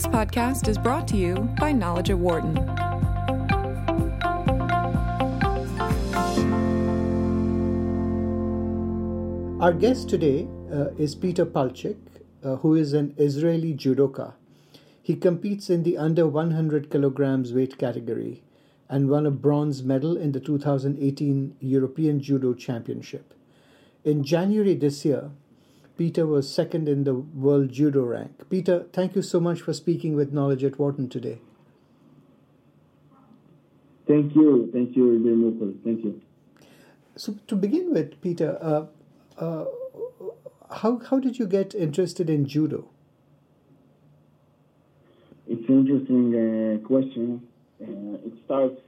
This podcast is brought to you by Knowledge at Wharton. Our guest today uh, is Peter Paltchik, uh, who is an Israeli judoka. He competes in the under 100 kilograms weight category and won a bronze medal in the 2018 European Judo Championship. In January this year, Peter was second in the world judo rank. Peter, thank you so much for speaking with Knowledge at Wharton today. Thank you. Thank you, Mukul. Thank you. So, to begin with, Peter, uh, uh, how, how did you get interested in judo? It's an interesting uh, question. Uh, it starts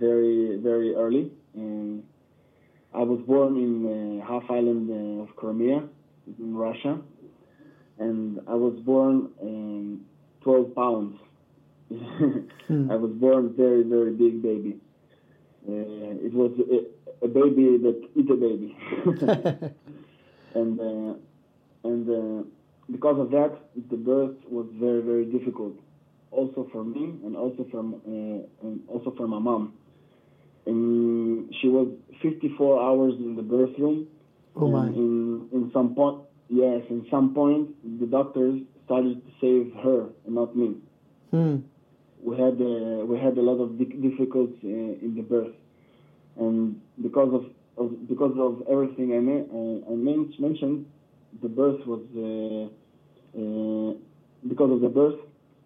very, very early. And I was born in uh, half island uh, of Crimea in Russia, and I was born in 12 pounds. hmm. I was born very, very big baby. Uh, it was a, a, baby that eat a baby, and uh, and uh, because of that, the birth was very, very difficult, also for me and also from uh, and also for my mom. And she was 54 hours in the birth room Oh my! In in some point, yes, in some point, the doctors started to save her and not me. Hmm. We had uh, we had a lot of difficulties uh, in the birth, and because of, of because of everything I, ma- I, I mentioned, the birth was uh, uh, because of the birth.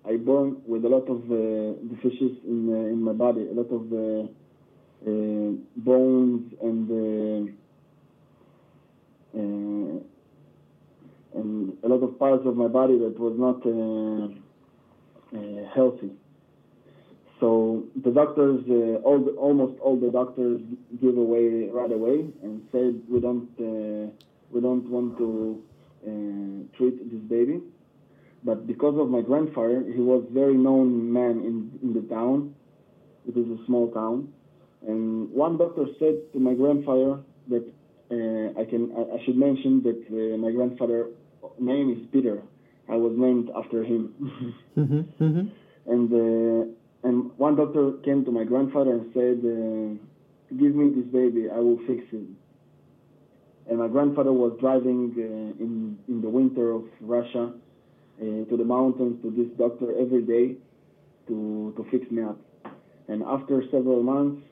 I born with a lot of uh, deficits in uh, in my body, a lot of bones and uh, and a lot of parts of my body that was not uh, uh, healthy. So the doctors, all the, almost all the doctors, give away right away and said we don't we don't want to treat this baby. But because of my grandfather, he was very known man in, in the town. It is a small town. And one doctor said to my grandfather that uh, I can I, I, should mention that uh, my grandfather name is Peter. I was named after him. mm-hmm, mm-hmm. And uh, and one doctor came to my grandfather and said, "Give me this baby, I will fix him." And my grandfather was driving in in the winter of Russia to the mountains to this doctor every day to to fix me up. And after several months,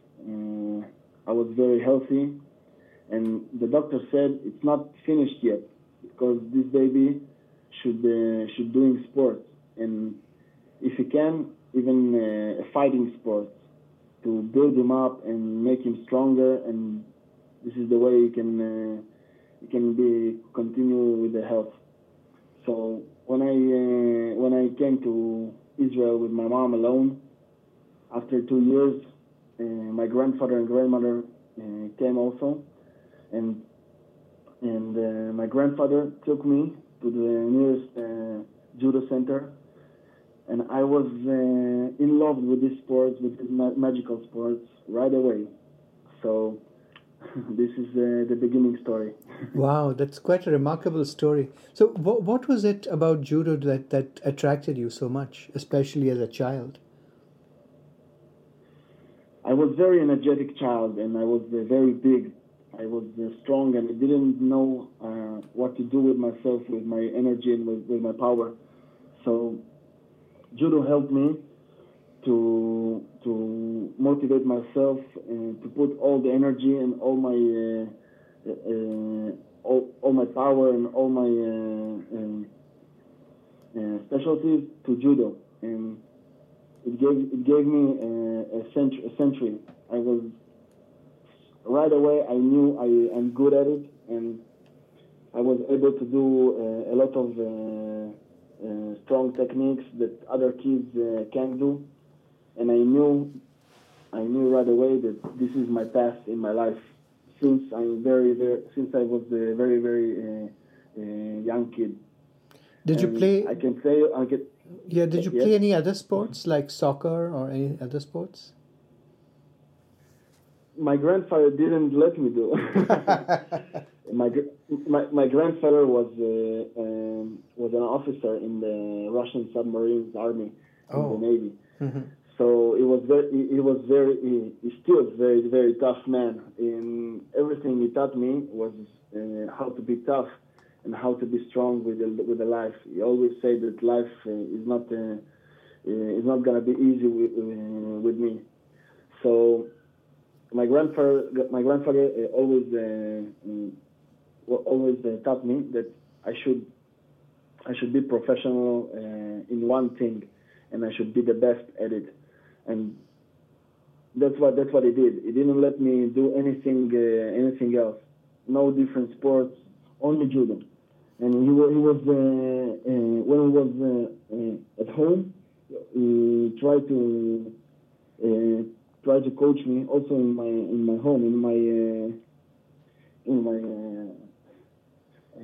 I was very healthy and the doctor said it's not finished yet because this baby should uh, should doing sports. And if he can even uh, fighting sport to build him up and make him stronger. And this is the way he can uh, he can be continue with the health. So when I uh, when I came to Israel with my mom alone after two years uh, my grandfather and grandmother uh, came also and and uh, my grandfather took me to the nearest uh, judo center, and I was uh, in love with this sport, with this ma- magical sports, right away. So this is uh, the beginning story. wow, that's quite a remarkable story. So, what what was it about judo that that attracted you so much, especially as a child? I was very energetic child, and I was uh, very big I was uh, strong and I didn't know uh, what to do with myself, with my energy and with, with my power. So judo helped me to to motivate myself and to put all the energy and all my uh, uh all, all my power and all my um, specialties to judo and it gave it gave me a, a century, a century. I was right away I knew I am good at it, and I was able to do uh, a lot of uh, uh, strong techniques that other kids uh, can't do, and I knew I knew right away that this is my path in my life since I'm very very since I was a very very uh, uh, young kid. Did and you play? I can say I get. Yeah. Did you yes? play any other sports like soccer or any other sports? My grandfather didn't let me do. My, my, my grandfather was uh, um, was an officer in the Russian submarines army Oh. in the navy. Mm-hmm. So it was very, he he was very, he, he still is very, very tough man. In everything he taught me was uh, how to be tough and how to be strong with the, with the life. He always said that life uh, is not uh, uh, is not gonna be easy with, uh, with me. So my grandfather, my grandfather uh, always uh, mm, always uh, taught me that I should I should be professional in one thing, and I should be the best at it. And that's what that's what he did. He didn't let me do anything anything else. No different sports, only judo. And he he was when he was at home, he tried to try to coach me also in my in my home in my uh, in my uh, uh,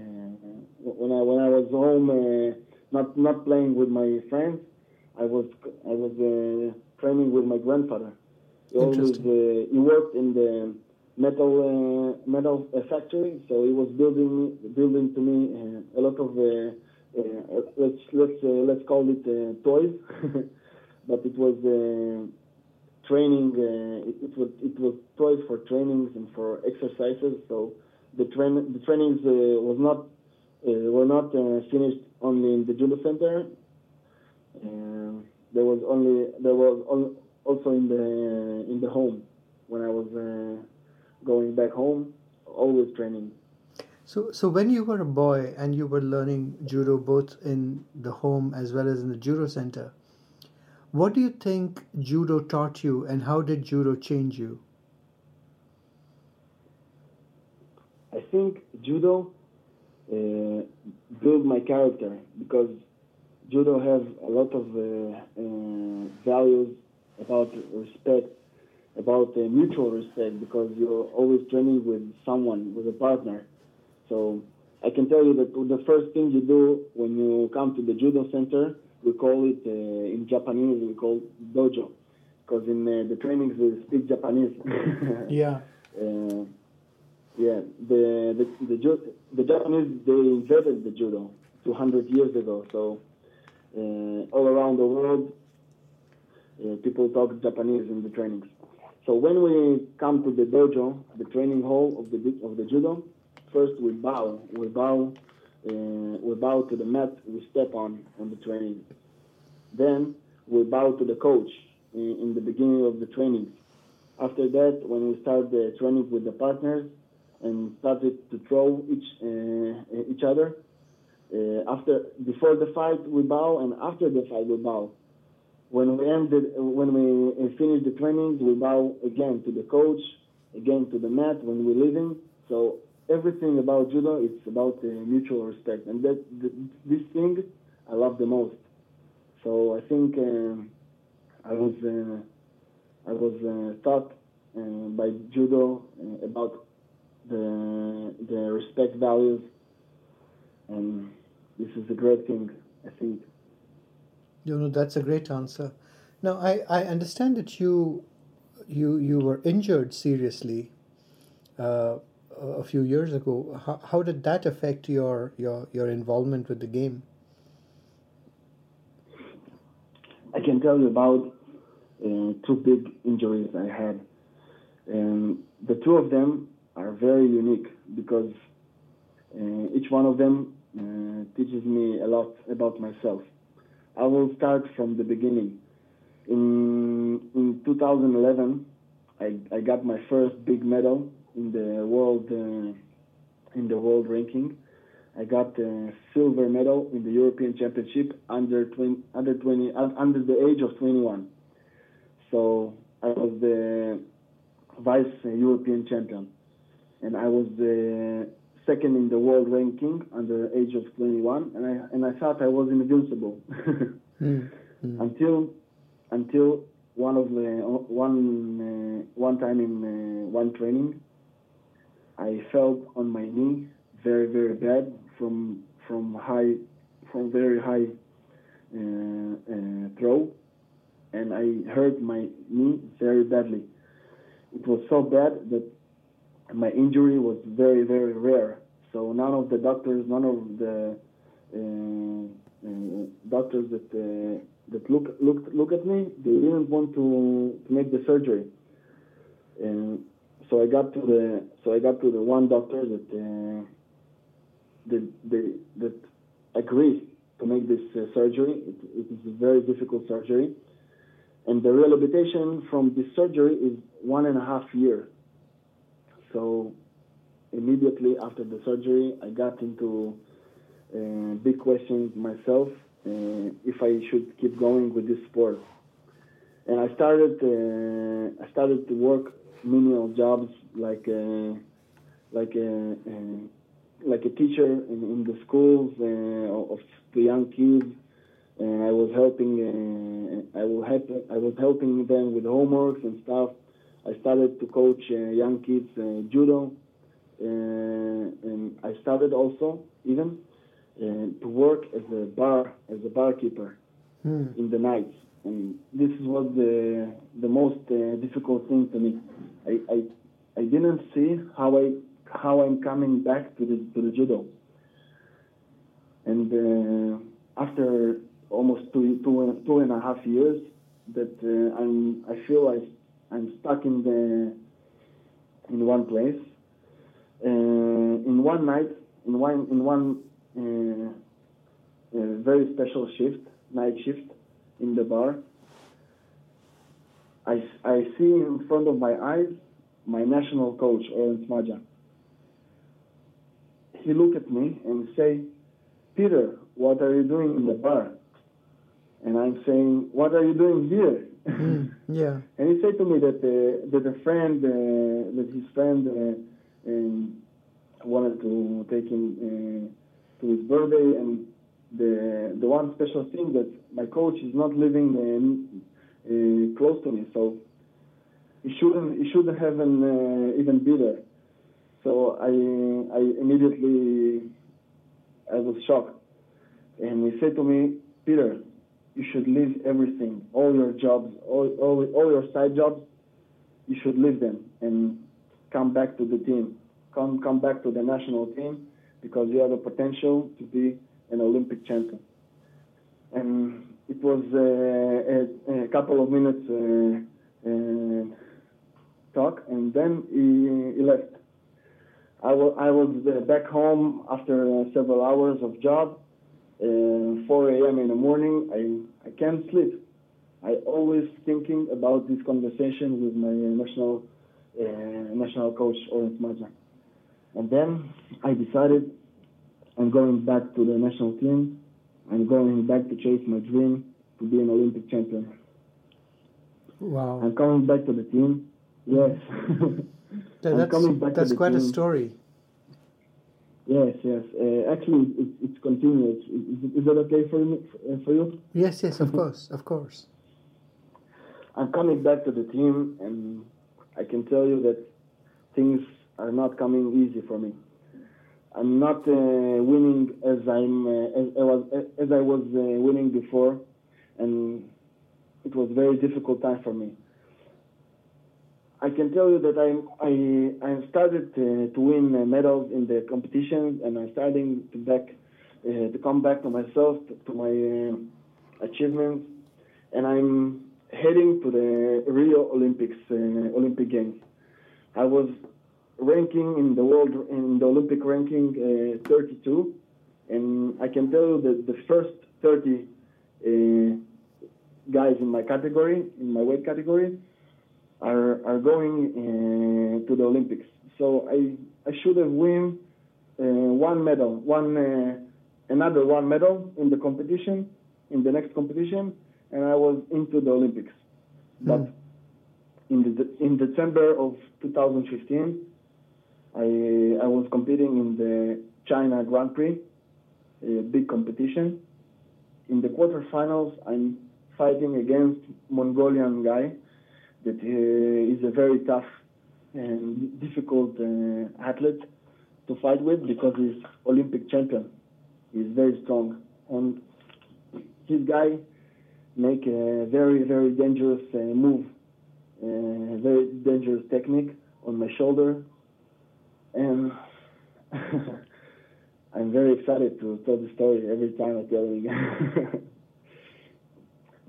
when I when I was home uh, not not playing with my friends I was I was uh, training with my grandfather. He always uh, he worked in the metal uh, metal uh, factory so he was building building to me uh, a lot of uh, uh, let's let's uh, let's call it uh, toys. But it was uh, training. Uh, it, it was it was toys for trainings and for exercises. So the train the trainings uh, was not uh, were not uh, finished only in the judo center. Um there was only there was al- also in the in the home when I was uh, going back home. Always training. So, so when you were a boy and you were learning judo both in the home as well as in the judo center, what do you think judo taught you, and how did judo change you? I think judo uh, built my character because judo has a lot of uh, uh, values about respect, about uh, mutual respect because you're always training with someone, with a partner. So I can tell you that the first thing you do when you come to the judo center, we call it uh, in Japanese we call dojo because in uh, the trainings we speak Japanese. Yeah. Uh, yeah, the the the, ju- the Japanese they invented the judo 200 years ago. So uh, all around the world, uh, people talk Japanese in the trainings. So when we come to the dojo, the training hall of the of the judo, first we bow. We bow. Uh, we bow to the mat we step on on the training. Then we bow to the coach in, in the beginning of the trainings. After that, when we start the training with the partners and started to throw each uh, each other, uh, after before the fight we bow and after the fight we bow. When we ended, when we uh, finish the trainings, we bow again to the coach, again to the mat when we're leaving. So everything about judo it's about uh, mutual respect, and that th- this thing I love the most. So I think um I was uh, I was uh, taught uh, by judo about the the respect values, and this is a great thing. I think. You know, that's a great answer. Now, I, I understand that you you you were injured seriously uh, a few years ago. How, how did that affect your, your, your involvement with the game? I can tell you about uh, two big injuries I had. And the two of them are very unique because uh, each one of them uh, teaches me a lot about myself. I will start from the beginning. In, in 2011, I, I got my first big medal in the world uh, in the world ranking. I got a silver medal in the European Championship under 20, under 20 uh, under the age of 21. So I was the vice European champion, and I was the second in the world ranking under the age of 21, and I and I thought I was invincible Mm. until until one of the one uh, one time in uh, one training, I fell on my knee very very bad from from high from very high uh, uh, throw, and I hurt my knee very badly. It was so bad that my injury was very, very rare. So none of the doctors, none of the uh, uh, doctors that uh, that look looked look at me, they didn't want to, to make the surgery. And so I got to the so I got to the one doctor that uh, that that, that agreed to make this uh, surgery. It, it is a very difficult surgery, and the rehabilitation from this surgery is one and a half year. So immediately after the surgery, I got into uh, big questions myself uh, if I should keep going with this sport. And I started uh, I started to work menial jobs like uh, like a, like a teacher in, in the schools uh, of the young kids and I was helping uh, I was help, I was helping them with homeworks and stuff. I started to coach uh, young kids uh, judo, and I started also even to work as a bar as a barkeeper hmm. in the nights. And this was the the most difficult thing to me. I, I I didn't see how I how I'm coming back to the to the judo. And uh, after almost two, two, two and a half years that uh, I'm, I feel I, I'm stuck in the in one place. Uh, in one night, in one in one uh, uh, very special shift, night shift in the bar, I, I see in front of my eyes my national coach, Oren Smadja. He looked at me and say, Peter, what are you doing in the bar? and I'm saying, "What are you doing here?" Mm, yeah. and he said to me that uh, that a friend, uh, that his friend uh, um, wanted to take him uh, to his birthday, and the the one special thing that my coach is not living uh, uh, close to me, so he shouldn't he shouldn't have an, even be there. So I I immediately I was shocked, and he said to me, Peter, you should leave everything, all your jobs, all, all, all your side jobs, you should leave them and come back to the team. Come, come back to the national team because you have the potential to be an Olympic champion. And it was uh, a, a, couple of minutes uh, uh, talk, and then he, he left. I, I was back home after several hours of job, uh, 4 a.m. in the morning, I, I can't sleep. I always thinking about this conversation with my national uh, national coach Oren Smadja. And then I decided I'm going back to the national team. I'm going back to chase my dream to be an Olympic champion. Wow. I'm coming back to the team. Yes. that's that's quite team. a story. Yes, yes. Uh, actually, it, it's continuous. Is, is that okay for me, uh, for you? Yes, yes, of course, of course. I'm coming back to the team, and I can tell you that things are not coming easy for me. I'm not uh, winning as I'm uh, as I was as I was uh, winning before, and it was a very difficult time for me. I can tell you that I'm, I I started to, to win uh, medals in the competition, and I'm starting to back uh, to come back to myself, to, my uh, achievements, and I'm heading to the Rio Olympics, uh, Olympic Games. I was ranking in the world in the Olympic ranking uh, 32, and I can tell you that the first 30 uh, guys in my category, in my weight category are are going uh, to the Olympics. So I I should have won uh, one medal, one uh, another one medal in the competition, in the next competition, and I was into the Olympics. Mm. But in the in December of 2015, I I was competing in the China Grand Prix, a big competition. In the quarterfinals, I'm fighting against Mongolian guy that uh, is a very tough and difficult uh, athlete to fight with because he's Olympic champion. He's very strong, and this guy make a very very dangerous uh, move, very dangerous technique on my shoulder, and I'm very excited to tell the story every time I tell it again.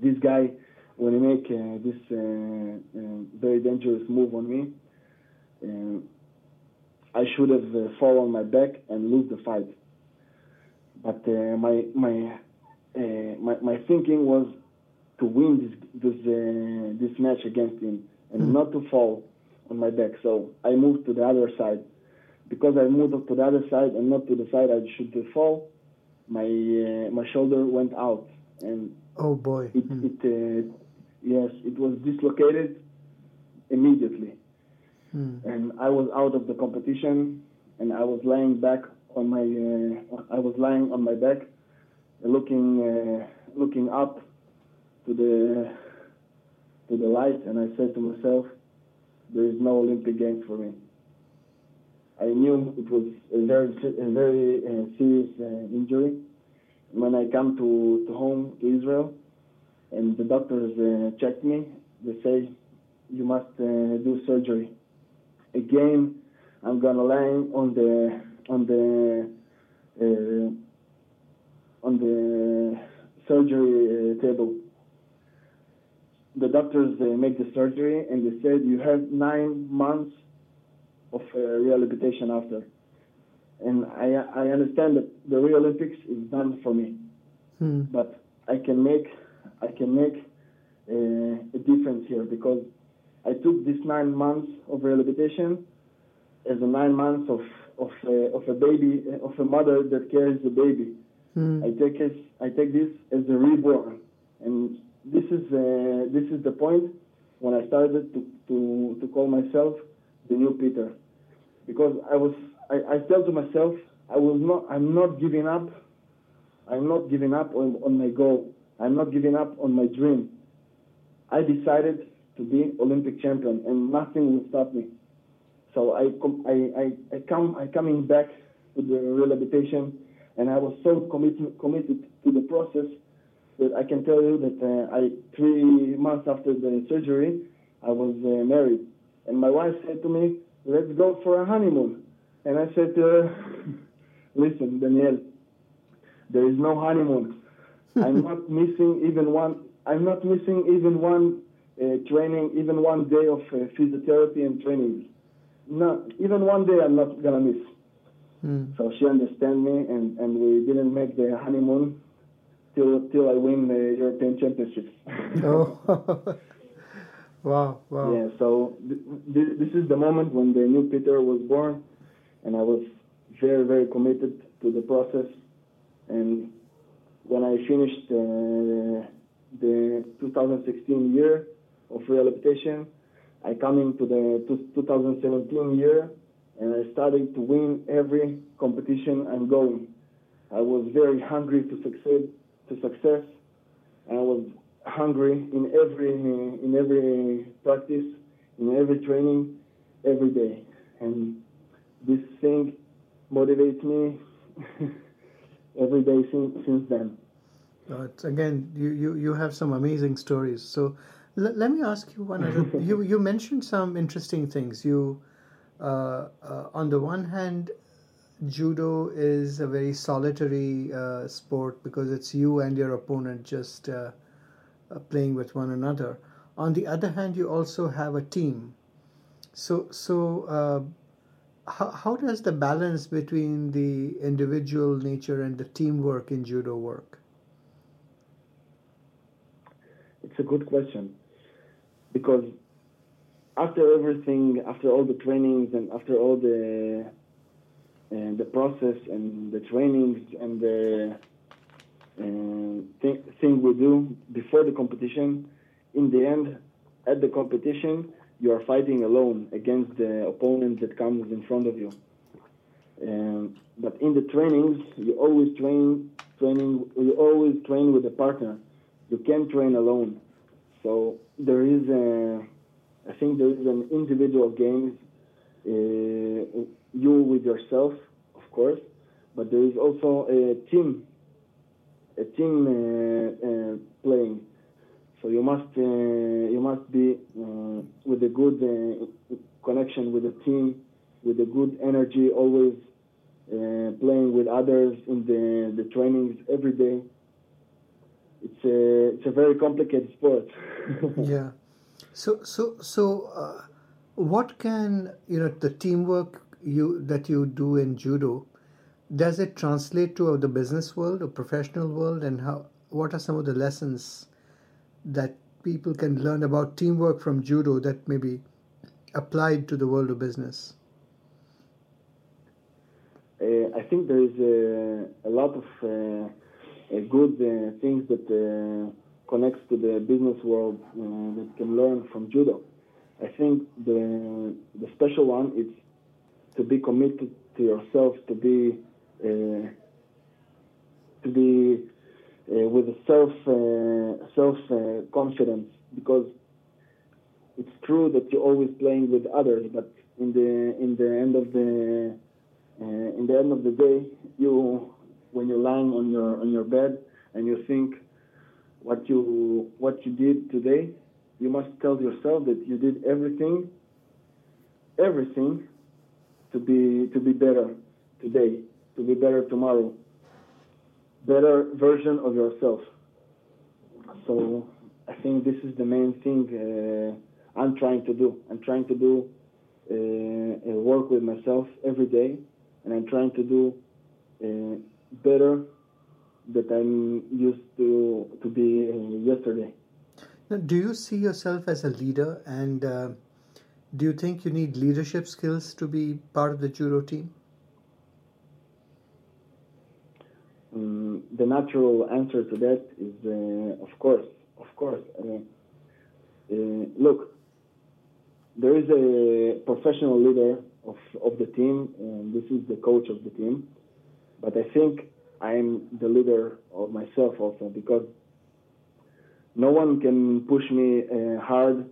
this guy, when he make uh, this uh, uh, very dangerous move on me, um, I should have uh, fall on my back and lose the fight. But uh, my my, uh, my my thinking was to win this this uh, this match against him and Hmm. not to fall on my back. So I moved to the other side. Because I moved to the other side and not to the side I should fall, my uh, my shoulder went out and Oh boy. it, Hmm. it uh, yes it was dislocated immediately Hmm. and I was out of the competition and I was lying back on my uh, I was lying on my back looking uh, looking up to the to the light and I said to myself there is no Olympic games for me I knew it was a very a very uh, serious uh, injury when I come to, to home to Israel. And the doctors uh, checked me. They say you must uh, do surgery. Again I'm gonna lie on the on the uh, on the surgery uh, table. The doctors make the surgery and they said you have nine months of uh, rehabilitation after. And I I understand that the Rio Olympics is done for me, Hmm. but I can make I can make uh, a difference here because I took this nine months of rehabilitation as a nine months of of a, of a baby of a mother that carries a baby. Hmm. I take it I take this as a reborn, and this is uh, this is the point when I started to, to, to call myself the new Peter, because I was I, I tell to myself I will not I'm not giving up, I'm not giving up on, on my goal, I'm not giving up on my dream. I decided to be Olympic champion, and nothing will stop me. So I com- I, I, I come I coming back to the rehabilitation, and I was so committed committed to the process that I can tell you that uh, I three months after the surgery, I was uh, married, and my wife said to me, "Let's go for a honeymoon," and I said, uh, "Listen, Danielle, there is no honeymoon. I'm not missing even one. I'm not missing even one uh, training, even one day of uh, physiotherapy and training. No, even one day I'm not gonna miss." Hmm. So she understand me, and, and we didn't make the honeymoon till till I win the European Championship. Oh. wow. Wow. yeah. So th- th- this is the moment when the new Peter was born, and I was very very committed to the process. And when I finished uh, the 2016 year of rehabilitation, I come into the two- 2017 year, and I started to win every competition I'm going. I was very hungry to succeed, to success, and I was hungry in every in every practice, in every training, every day, and this thing motivates me every day since since then. But again, you, you, you have some amazing stories. So l- let me ask you one other. you you mentioned some interesting things. You, uh, uh, on the one hand, judo is a very solitary uh, sport because it's you and your opponent just uh, playing with one another. On the other hand, you also have a team. So so. Uh, how, how does the balance between the individual nature and the teamwork in judo work? It's a good question because after everything, after all the trainings and after all the and the process and the trainings and the uh, thing, thing we do before the competition, in the end, at the competition, you are fighting alone against the opponent that comes in front of you. Um, but in the trainings, you always train, training, you always train with a partner. You can't train alone. So there is a, I think there is an individual games, uh, you with yourself, of course, but there is also a team, a team uh, uh, playing. So you must uh, you must be with a good connection with the team, with a good energy, always playing with others in the, the trainings every day. It's a, it's a very complicated sport. yeah. So, so, so, uh, what can, you know, the teamwork you that you do in judo, does it translate to the business world or professional world and how, what are some of the lessons that people can learn about teamwork from judo that may be applied to the world of business? Uh, I think there is a, a lot of uh, good uh, things that uh, connects to the business world uh, that can learn from judo. I think the the special one is to be committed to yourself, to be to be uh, with self uh, self uh, confidence because it's true that you're always playing with others, but in the in the end of the uh, in the end of the day, you when you're lying on your on your bed and you think what you what you did today, you must tell yourself that you did everything everything to be to be better today, to be better tomorrow better version of yourself. So I think this is the main thing uh, I'm trying to do. I'm trying to do uh, work with myself every day, and I'm trying to do uh, better that I'm used to to be uh, yesterday. Now, do you see yourself as a leader, and uh, do you think you need leadership skills to be part of the judo team? Um, the natural answer to that is, uh, of course, of course. Uh, uh, look, there is a professional leader of, of the team, and this is the coach of the team. But I think I'm the leader of myself also because no one can push me uh, hard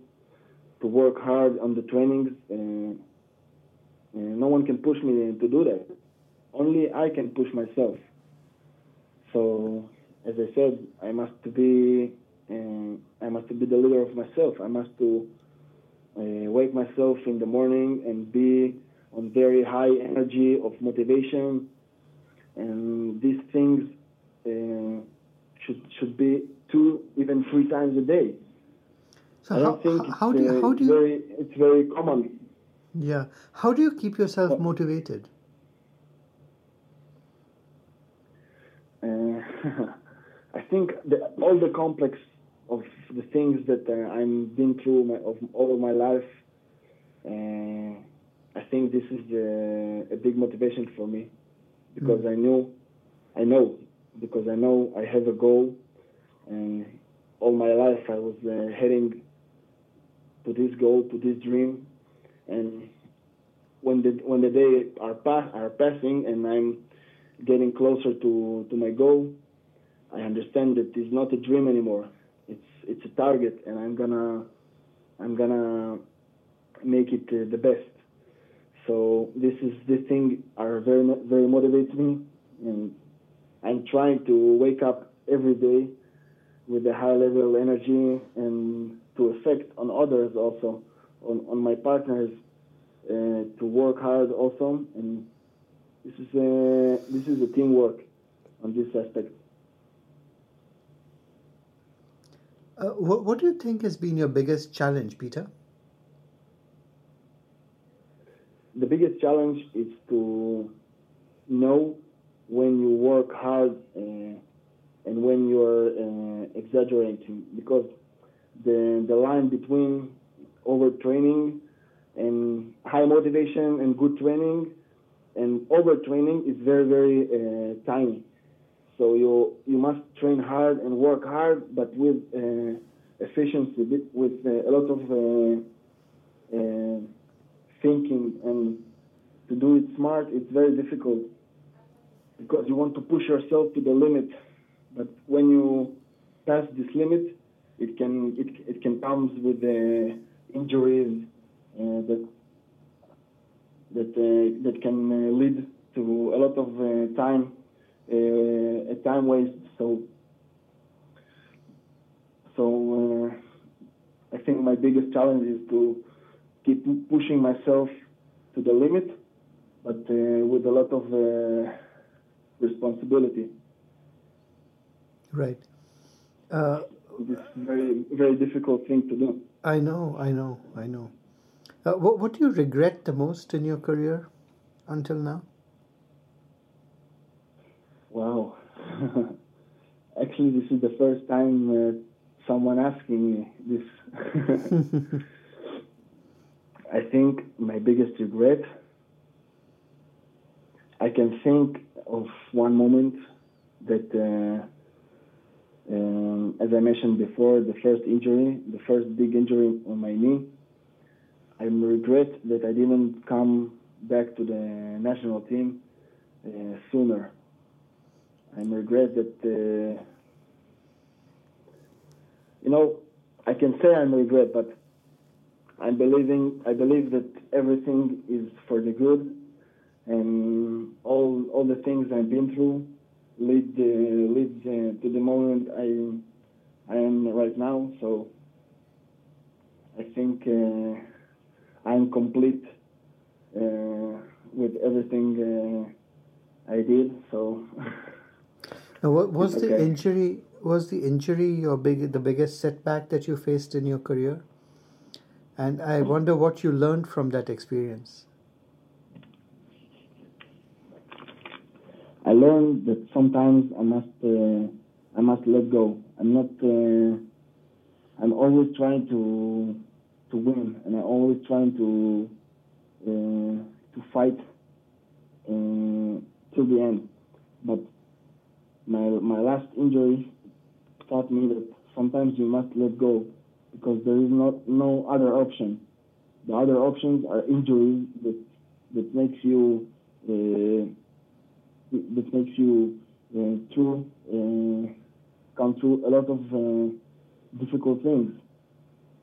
to work hard on the trainings. Uh, no one can push me to do that. Only I can push myself. So, as I said, I must be uh, I must be the leader of myself. I must to uh, wake myself in the morning and be on very high energy of motivation, and these things uh, should should be two even three times a day. So I how, how do you, how do you very, it's very common. Yeah, how do you keep yourself motivated? I think the, all the complex of the things that uh, I'm been through my, of all of my life, uh, I think this is uh, a big motivation for me because mm. I know, I know, because I know I have a goal, and all my life I was uh, heading to this goal, to this dream, and when the when the day are pass are passing and I'm getting closer to to my goal, I understand that it's not a dream anymore. It's it's a target, and I'm gonna I'm gonna make it uh, the best. So this is this thing are very very motivates me, and I'm trying to wake up every day with a high level energy and to affect on others also, on on my partners, uh, to work hard also, and this is a this is a teamwork on this aspect. Uh, what, what do you think has been your biggest challenge, Peter? The biggest challenge is to know when you work hard uh, and when you're uh, exaggerating because the, the line between overtraining and high motivation and good training and overtraining is very, very uh, tiny. So you you must train hard and work hard, but with uh, efficiency, with uh, a lot of uh, uh, thinking and to do it smart. It's very difficult because you want to push yourself to the limit, but when you pass this limit, it can it, it can comes with uh, injuries that that that can lead to a lot of time uh, a time waste. So, so uh, I think my biggest challenge is to keep pushing myself to the limit but uh, with a lot of uh, responsibility. Right. Uh, this very very difficult thing to do. I know, I know, I know. Uh, what what do you regret the most in your career until now? Wow. Actually, this is the first time uh, someone asking me this. I think my biggest regret. I can think of one moment that, uh, um, as I mentioned before, the first injury, the first big injury on my knee. I regret that I didn't come back to the national team uh, sooner. I regret that, uh, you know, I can say I'm regret, but I'm believing, I believe that everything is for the good, and all all the things I've been through lead uh, leads uh, to the moment I I am right now. So I think uh, I'm complete uh, with everything uh, I did. So. Now, what was the Okay. injury? Was the injury your big, the biggest setback that you faced in your career? And I wonder what you learned from that experience. I learned that sometimes I must uh, I must let go. I'm not. Uh, I'm always trying to to win, and I'm always trying to uh, to fight uh, till the end. But my my last injury taught me that sometimes you must let go because there is not no other option. The other options are injuries that that makes you. Uh, that makes you uh, through uh, come through a lot of uh, difficult things,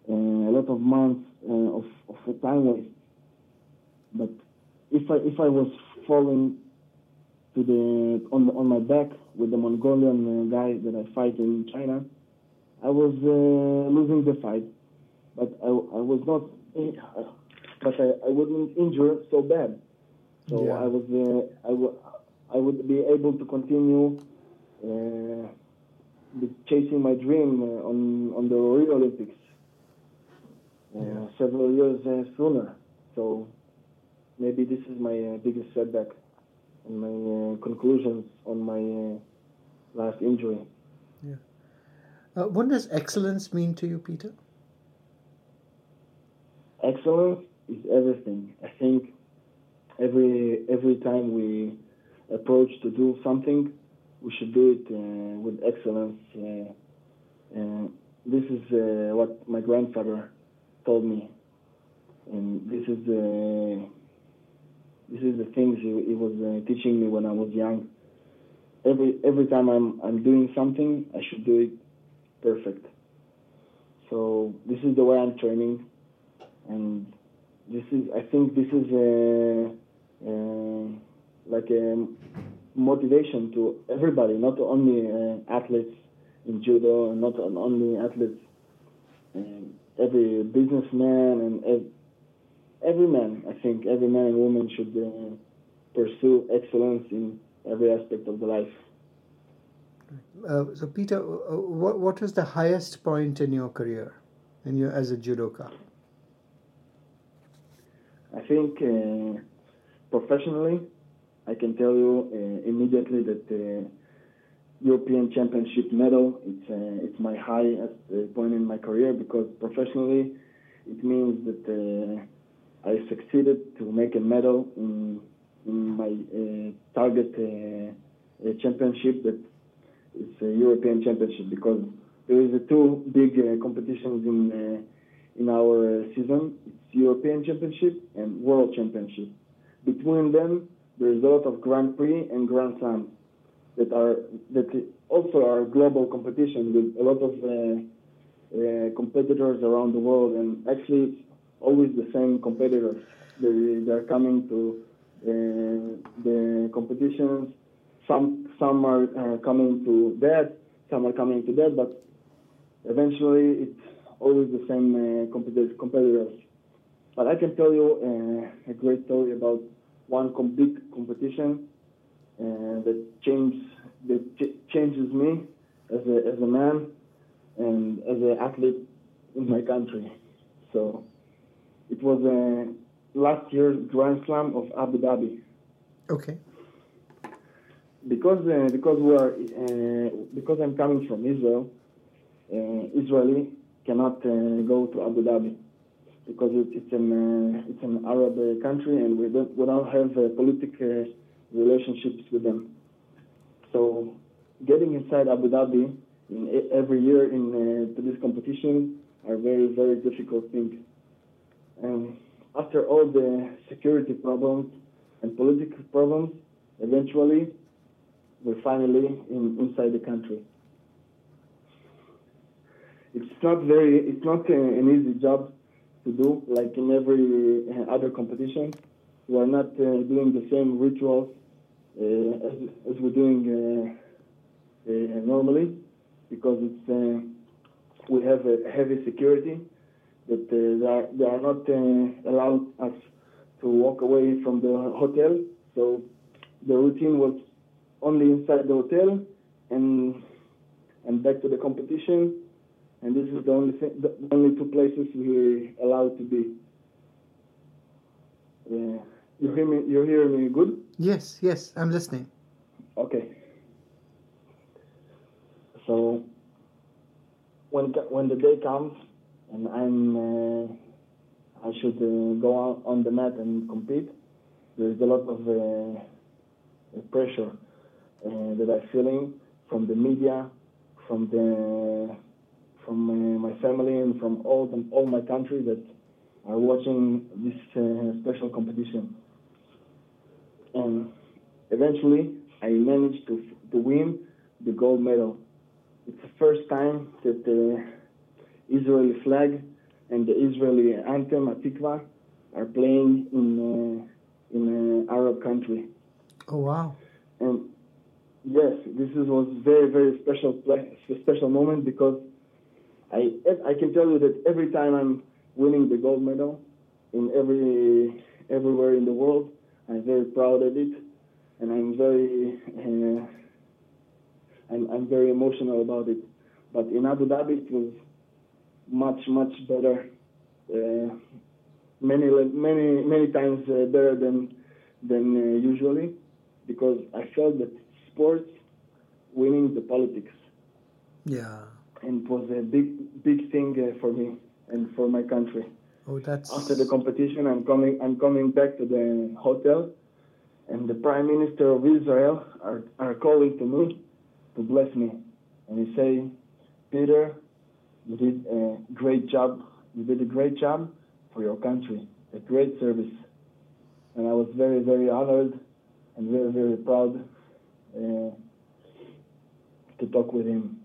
uh, a lot of months uh, of, of time waste. But if I if I was falling to the on on my back with the Mongolian uh, guy that I fight in China, I was uh, losing the fight, but I, I was not, but I, I wouldn't injure so bad. So Yeah. I was uh, I, w- I would be able to continue uh, chasing my dream uh, on on the Rio Olympics Yeah. several years uh, sooner. So maybe this is my uh, biggest setback and my uh, conclusions on my uh, last injury. Uh, what does excellence mean to you, Peter? excellence is everything. I think every every time we approach to do something, we should do it uh, with excellence. Uh, and this is uh, what my grandfather told me, and this is the this is the things he, he was uh, teaching me when I was young. Every every time I'm I'm doing something, I should do it perfect. So this is the way I'm training and this is I think this is a, a like a motivation to everybody, not only uh, athletes in judo, not only athletes, um, every businessman and ev- every man. I think every man and woman should uh, pursue excellence in every aspect of the life. Uh, so, Peter, uh, what what was the highest point in your career, in your as a judoka? I think uh, professionally, I can tell you uh, immediately that European Championship medal it's uh, it's my highest uh, point in my career because professionally, it means that uh, I succeeded to make a medal in in my uh, target uh, uh, championship that is a European Championship because there is two big competitions in. In our season. It's European Championship and World Championship. Between them, there is a lot of Grand Prix and Grand Slams that are that also are global competition with a lot of uh, uh, competitors around the world. And actually, it's always the same competitors. They they're coming to uh, the competitions. Some some are coming to that. Some are coming to that, but eventually it's always the same uh, competitors, competitors. But I can tell you a great story about one com- big competition uh, that changes that ch- changes me as a as a man and as an athlete in my country. So it was uh, last year's Grand Slam of Abu Dhabi. Okay. Because uh, because we are uh, because I'm coming from Israel, uh, Israeli cannot uh, go to Abu Dhabi because it, it's an uh, it's an Arab uh, country and we don't we don't have uh, political relationships with them. So getting inside Abu Dhabi in every year in uh, to this competition are very very difficult things. And after all the security problems and political problems, eventually we're finally in, inside the country. It's not very it's not uh, an easy job to do like in every uh, other competition. We are not uh, doing the same rituals uh, as, as we're doing uh, normally because it's we have a heavy security that they, are, they are not allowed us to walk away from the hotel. So the routine was only inside the hotel and and back to the competition. And this is the only thing, the only two places we allowed to be. Uh, you hear me? You hear me good? Yes, yes, I'm listening. Okay. So when when the day comes and I'm uh, I should uh, go out on the mat and compete, there's a lot of uh, pressure uh, that I'm feeling from the media, from the from uh, my family and from all the, all my country that are watching this uh, special competition. And eventually, I managed to to win the gold medal. It's the first time that the Israeli flag and the Israeli anthem Atikva are playing in uh, in an Arab country. Oh wow! And yes, this is, was very very special play, special moment because I I can tell you that every time I'm winning the gold medal in every everywhere in the world, I'm very proud of it, and I'm very uh, I'm I'm very emotional about it. But in Abu Dhabi, it was much much better, uh, many many many times uh, better than than uh, usually, because I felt that sports winning the politics, Yeah. and it was a big big thing uh, for me and for my country. Oh, that's After the competition, I'm coming I'm coming back to the hotel, and the Prime Minister of Israel are are calling to me to bless me, and he say, Peter, you did a great job. You did a great job for your country, a great service. And I was very, very honored and very, very proud uh, to talk with him.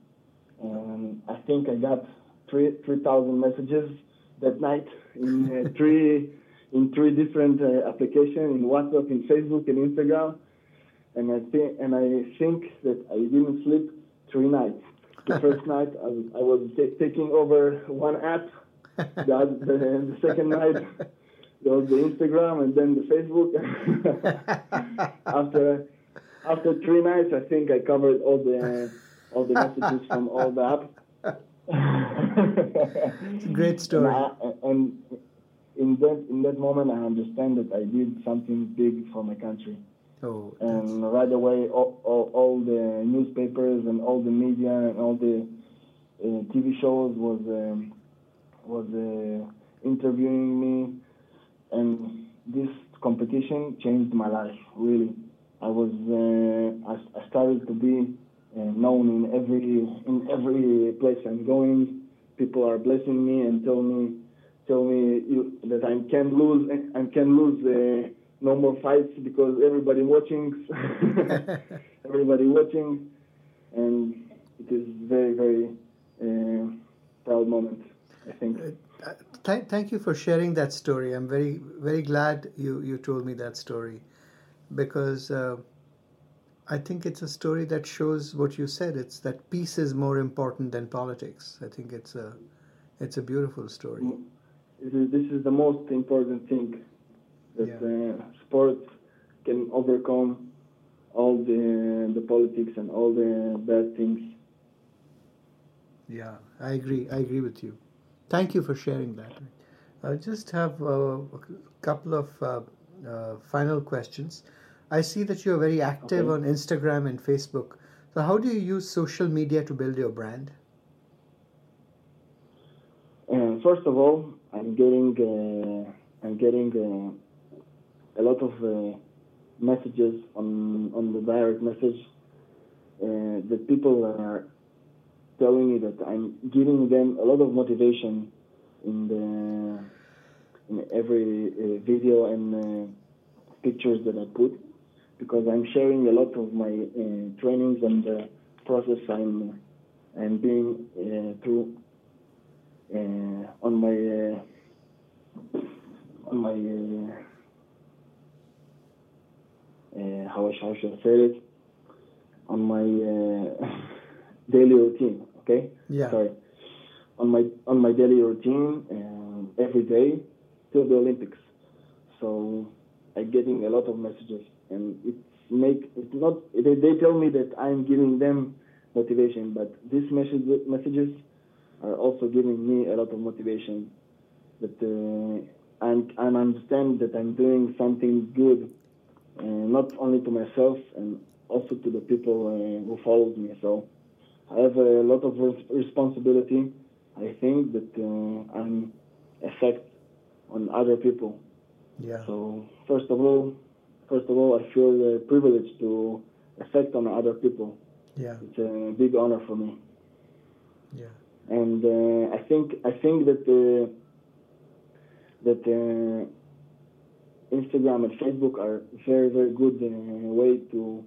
And I think I got three three thousand messages that night in uh, three in three different uh, applications in WhatsApp, in Facebook, and Instagram. And I think and I think that I didn't sleep three nights. The first night I was, I was ta- taking over one app. The, the, the second night there was the Instagram and then the Facebook. after after three nights, I think I covered all the all the messages from all the apps. It's a great story. And, I, and in that in that moment, I understand that I did something big for my country. Oh, that's, And right away, all, all, all the newspapers and all the media and all the uh, TV shows was um, was uh, interviewing me, and this competition changed my life. Really, I was uh, I, I started to be uh, known in every in every place I'm going. People are blessing me and tell me tell me you, that I can lose I can lose. Uh, no more fights because everybody watching, everybody watching, and it is very very uh, proud moment. I think. Uh, th- thank you for sharing that story. I'm very, very glad you, you told me that story because uh, I think it's a story that shows what you said. It's that peace is more important than politics. I think it's a, it's a beautiful story. This is, this is the most important thing that Yeah. uh, sports can overcome all the the politics and all the bad things. Yeah, I agree. I agree with you. Thank you for sharing that. I just have a couple of uh, uh, final questions. I see that you're very active Okay. on Instagram and Facebook. So, how do you use social media to build your brand? Uh, first of all, I'm getting uh, I'm getting uh, a lot of uh, messages on on the direct message uh, that people are telling me that I'm giving them a lot of motivation in the in every uh, video and uh, pictures that I put because I'm sharing a lot of my uh, trainings and the process I'm I'm being uh, through uh, on my uh, on my uh, uh, how I should I say it on my uh, daily routine. Okay, Yeah. sorry, on my on my daily routine um, every day till the Olympics. So I'm getting a lot of messages, and it's make it's not they, they tell me that I'm giving them motivation, but these message, messages are also giving me a lot of motivation. That uh, I'm I understand that I'm doing something good, uh, not only to myself and also to the people uh, who follows me. So I have a lot of res- responsibility. I think that uh, I'm effect on other people. Yeah. So first of all, first of all, I feel privileged to affect on other people. Yeah. It's a big honor for me, Yeah. and uh, I think I think that uh, that uh, Instagram and Facebook are very very good uh, way to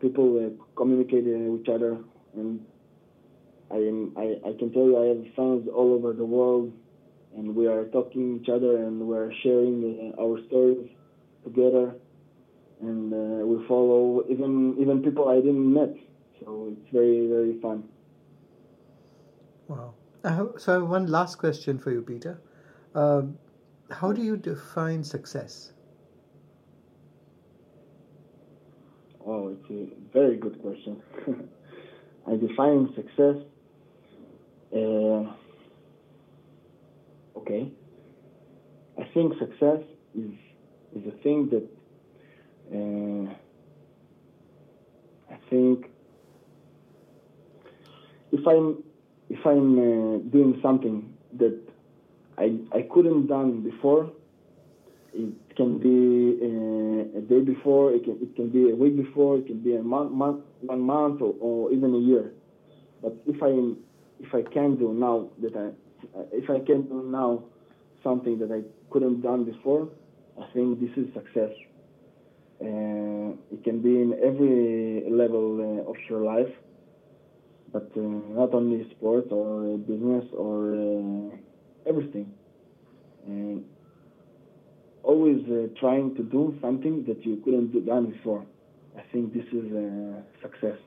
people uh, communicate uh, with each other, and I am I, I can tell you I have friends all over the world, and we are talking each other and we are sharing uh, our stories together, and uh, we follow even even people I didn't met. So it's very very fun. Wow. Have, so, I have one last question for you, Peter. Um, how do you define success? Oh, it's a very good question. I define success. Uh, okay. I think success is is a thing that uh, I think if I'm if I'm uh, doing something that I I couldn't done before, it can be uh, a day before, it can it can be a week before, it can be a month, month one month, or, or even a year. But if I if I can do now that I if I can do now something that I couldn't done before, I think this is success. Uh, it can be in every level uh, of your life, but uh, not only sport or business or uh, everything. And always uh, trying to do something that you couldn't do done before. I think this is uh, success.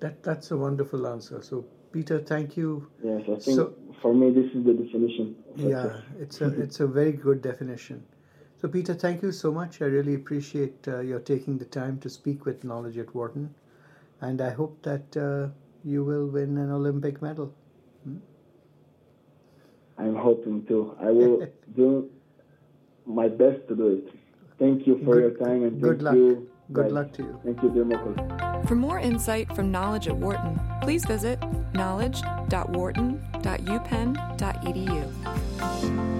That that's a wonderful answer. So, Peter, thank you. Yes, I think So- for me this is the definition. Yeah, it's a it's a very good definition. So, Peter, thank you so much. I really appreciate uh, your taking the time to speak with Knowledge at Wharton, and I hope that uh, you will win an Olympic medal. I'm hoping to. I will do my best to do it. Thank you for Good- your time and good thank luck. you. Good guys. luck to you. Thank you, dear Mokul. For more insight from Knowledge at Wharton, please visit knowledge.wharton.upenn.edu.